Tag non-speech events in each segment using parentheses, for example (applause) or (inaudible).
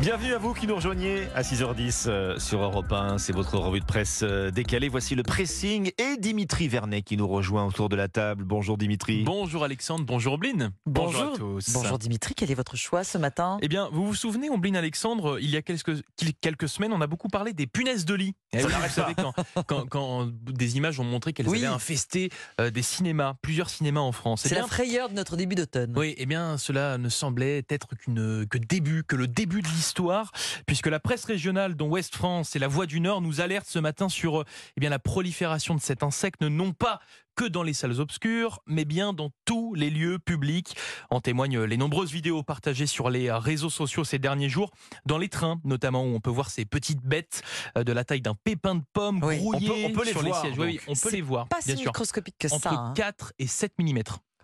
Bienvenue à vous qui nous rejoignez à 6h10 euh, sur Europe 1. C'est votre revue de presse euh, décalée. Voici le pressing et Dimitri Vernet qui nous rejoint autour de la table. Bonjour Dimitri. Bonjour Alexandre, bonjour Ombline. Bonjour. à tous. Bonjour Dimitri, quel est votre choix ce matin? Eh bien, vous vous souvenez, Ombline Alexandre, il y a quelques, quelques semaines, on a beaucoup parlé des punaises de lit. Eh oui, vous savez, quand, quand, quand des images ont montré qu'elles Oui. avaient infesté euh, des cinémas, plusieurs cinémas en France. Eh C'est la frayeur de notre début d'automne. Oui, eh bien, cela ne semblait être qu'une que début, que le début de l'histoire, puisque la presse régionale, dont Ouest France et La Voix du Nord, nous alerte ce matin sur euh, eh bien la prolifération de cet insecte, non pas que dans les salles obscures, mais bien dans tous les lieux publics. En témoignent les nombreuses vidéos partagées sur les réseaux sociaux ces derniers jours, dans les trains notamment, où on peut voir ces petites bêtes euh, de la taille d'un pépin de pomme Oui. grouillées On peut- on peut les sur voir, les sièges. Oui, on peut les voir, Pas si bien sûr. microscopique que Entre ça. hein. 4 et 7 mm.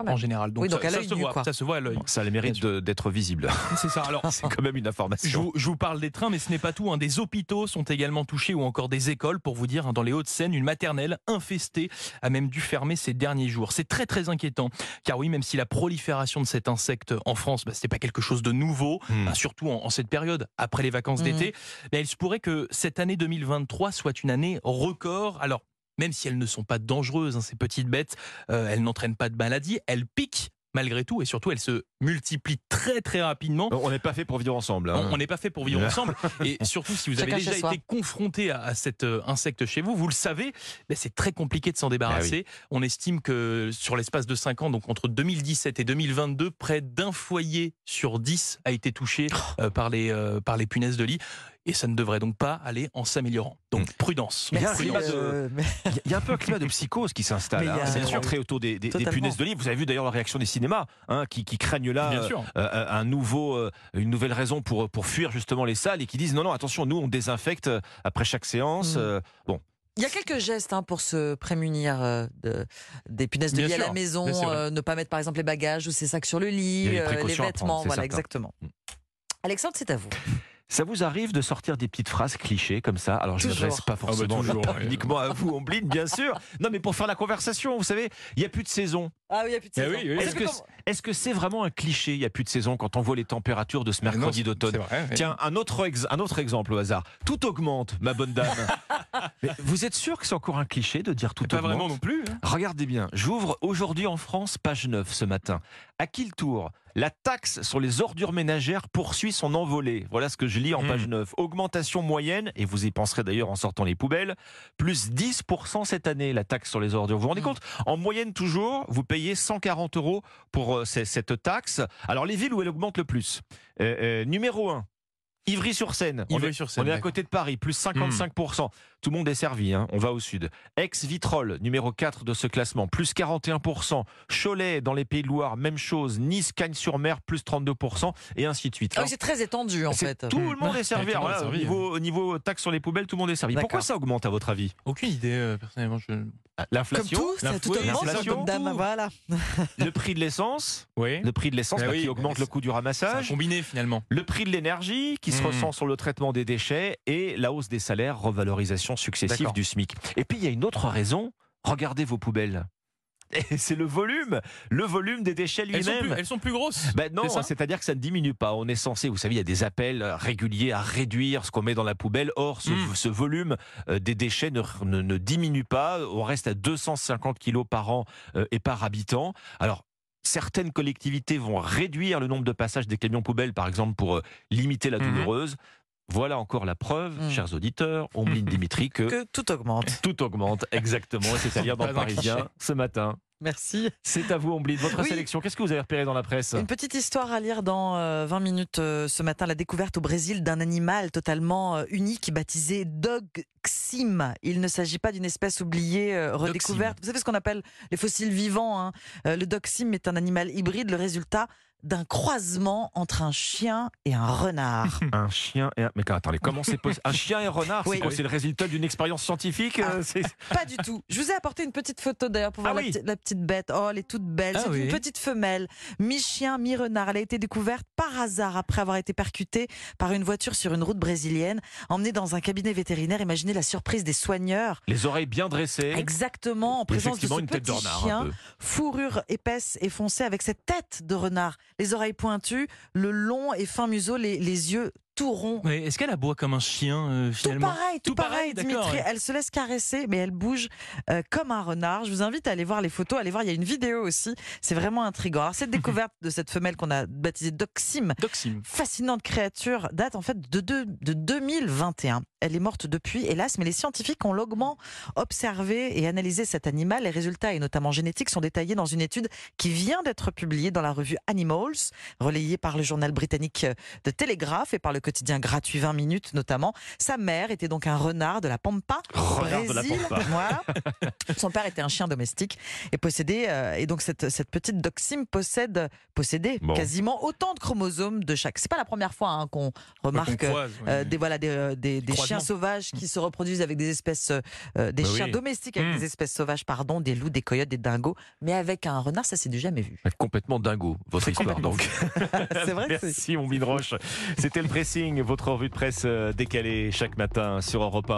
En général. Donc, Oui, donc ça, à ça l'œil se nu, voit, quoi. ça se voit à l'œil. Ça a le mérite d'être visible. (laughs) C'est ça. Alors, (laughs) C'est quand même une je information. vous, je vous parle des trains, mais ce n'est pas tout. hein. Des hôpitaux sont également touchés ou encore des écoles. Pour vous dire, hein, dans les Hauts-de-Seine, une maternelle infestée a même dû fermer ces derniers jours. C'est très très inquiétant. Car oui, même si la prolifération de cet insecte en France, bah, ce n'est pas quelque chose de nouveau, Hmm. hein, surtout en, en cette période, après les vacances Hmm. d'été, mais il se pourrait que cette année 2023 soit une année record. Alors, même si elles ne sont pas dangereuses, hein, ces petites bêtes, euh, elles n'entraînent pas de maladie, elles piquent malgré tout, et surtout elles se multiplient très très rapidement. On n'est pas fait pour vivre ensemble. hein. On n'est pas fait pour vivre (laughs) ensemble. Et surtout, si vous avez Chacun déjà été confronté à, à cet euh, insecte chez vous, vous le savez, ben, c'est très compliqué de s'en débarrasser. On estime que sur l'espace de 5 ans, donc entre 2017 et 2022, près d'un foyer sur 10 a été touché euh, par, les, euh, par les punaises de lit. Et ça ne devrait donc pas aller en s'améliorant. Donc prudence. Il y a un Merci, climat de- euh, (laughs) mais- Il y a- un peu un climat de psychose qui s'installe. Mais il y hein. a- C'est Bien sûr. rentré autour des, des- des punaises de lit. Vous avez vu d'ailleurs la réaction des cinémas hein, qui, qui craignent là euh, euh, un nouveau, euh, une nouvelle raison pour, pour fuir justement les salles et qui disent non, non, attention, nous on désinfecte après chaque séance. Mm. euh, bon, Il y a quelques gestes hein, pour se prémunir euh, de, des punaises de Bien lit à la maison. Euh, ne pas mettre par exemple les bagages ou ses sacs sur le lit, euh, les prendre, vêtements. Voilà, certain. exactement. Mm. Alexandre, c'est à vous. Ça vous arrive de sortir des petites phrases clichés comme ça Alors je ne m'adresse pas forcément toujours, ouais. uniquement à vous, Ombline, bien sûr. Non, mais pour faire la conversation, vous savez, il n'y a plus de saison. Ah oui, il n'y a plus de Eh saison. oui, oui. Vous Est-ce que comment- est-ce que c'est vraiment un cliché Il n'y a plus de saison quand on voit les températures de ce mercredi d'automne. c'est vrai, oui. Tiens, un autre, ex- un autre exemple au hasard. Tout augmente, ma bonne dame. (laughs) Mais vous êtes sûr que c'est encore un cliché de dire tout Pas vraiment non plus. hein. Regardez bien, j'ouvre aujourd'hui en France, page 9 ce matin. À qui le tour La taxe sur les ordures ménagères poursuit son envolée. Voilà ce que je lis en Mm. page 9. Augmentation moyenne, et vous y penserez d'ailleurs en sortant les poubelles, plus 10% cette année, la taxe sur les ordures. Vous vous rendez Mm. compte? En moyenne toujours, vous payez 140 euros pour euh, cette taxe. Alors les villes où elle augmente le plus? Euh, euh, numéro 1, Ivry-sur-Seine. On est- Ivry-sur-Seine, on est à côté de Paris, plus 55%. Tout le monde est servi, hein. on va au sud. Ex-Vitrolles, numéro 4 de ce classement, plus 41%. Cholet, dans les Pays de Loire, même chose. Nice, Cagnes-sur-Mer, plus 32%, et ainsi de suite. Ah oui, c'est très étendu en fait. Tout le monde est servi. Là, au, servi, niveau, au niveau taxe sur les poubelles, tout le monde est servi. Pourquoi ça augmente à votre avis? Aucune idée, euh, personnellement. Je... Comme L'inflation, tout, ça, tout augmente, comme dame, tout. voilà. le prix de l'essence, Oui. le prix de l'essence bah, oui, qui bah, augmente le coût du ramassage. combiné finalement. Le prix de l'énergie qui se Mmh. ressent sur le traitement des déchets et la hausse des salaires, revalorisation successive du SMIC. Et puis il y a une autre raison, regardez vos poubelles. (laughs) C'est le volume, le volume des déchets lui-même. elles sont plus grosses. Ben non, c'est-à-dire que ça ne diminue pas. On est censé, vous savez, il y a des appels réguliers à réduire ce qu'on met dans la poubelle. Or, ce, Mm. ce volume euh, des déchets ne, ne- ne diminue pas. On reste à 250 kilos par an euh, et par habitant. Alors, certaines collectivités vont réduire le nombre de passages des camions poubelles, par exemple, pour euh, limiter la Mhm. douloureuse. Voilà encore la preuve, Mm. chers auditeurs, Ombline (laughs) Dimitri, que, Que tout augmente. tout augmente exactement. C'est à dire dans le Parisien ce matin. Merci. C'est à vous, Ombline. Votre Oui. sélection, qu'est-ce que vous avez repéré dans la presse Une petite histoire à lire dans euh, 20 minutes euh, ce matin. La découverte au Brésil d'un animal totalement euh, unique baptisé Dog Xim. Il ne s'agit pas d'une espèce oubliée, euh, redécouverte. Vous savez ce qu'on appelle les fossiles vivants. hein. Euh, le Dog Xim est un animal hybride, le résultat d'un croisement entre un chien et un renard. (laughs) Un chien et un... Mais attendez, comment c'est possible? Un chien et un renard, Oui. c'est le résultat d'une expérience scientifique Ah. euh, c'est- (laughs) Pas du tout. Je vous ai apporté une petite photo d'ailleurs pour voir Ah oui. petite- la petite bête. Oh, elle est toute belle. Ah C'est oui. une petite femelle, mi-chien, mi-renard. Elle a été découverte par hasard après avoir été percutée par une voiture sur une route brésilienne, emmenée dans un cabinet vétérinaire. Imaginez la surprise des soigneurs. Les oreilles bien dressées. Exactement, en présence de ce une tête de renard. chien, un peu. fourrure épaisse et foncée avec cette tête de renard, les oreilles pointues, le long et fin museau, les, yeux tout rond. Est-ce qu'elle aboie comme un chien euh, finalement Tout pareil, tout, pareil, Dimitri. Elle se laisse caresser, mais elle bouge euh, comme un renard. Je vous invite à aller voir les photos, à aller voir. Il y a une vidéo aussi. C'est vraiment intriguant. Alors cette (laughs) découverte de cette femelle qu'on a baptisée Doxim, Doxim, fascinante créature, date en fait de, de, de 2021. Elle est morte depuis, hélas, mais les scientifiques ont longuement observé et analysé cet animal. Les résultats, et notamment génétiques, sont détaillés dans une étude qui vient d'être publiée dans la revue Animals, relayée par le journal britannique de Télégraphe et par le quotidien gratuit 20 minutes notamment. Sa mère était donc un renard de la Pampa, renard De la Pampa. Voilà. (laughs) Son père était un chien domestique et possédait euh, et donc cette, cette petite doxime possède possédait Bon. quasiment autant de chromosomes de chaque. C'est pas la première fois hein, qu'on remarque qu'on croise, euh, des voilà des, euh, des, des chiens sauvages qui se reproduisent avec des espèces euh, des Bah chiens oui. domestiques avec Mm. des espèces sauvages pardon des loups des coyotes des dingos mais avec un renard ça c'est du jamais vu Complètement dingo, votre histoire. Donc. (laughs) c'est vrai que c'est Merci, mon Roche. C'était le votre revue de presse euh, décalée chaque matin sur Europe 1.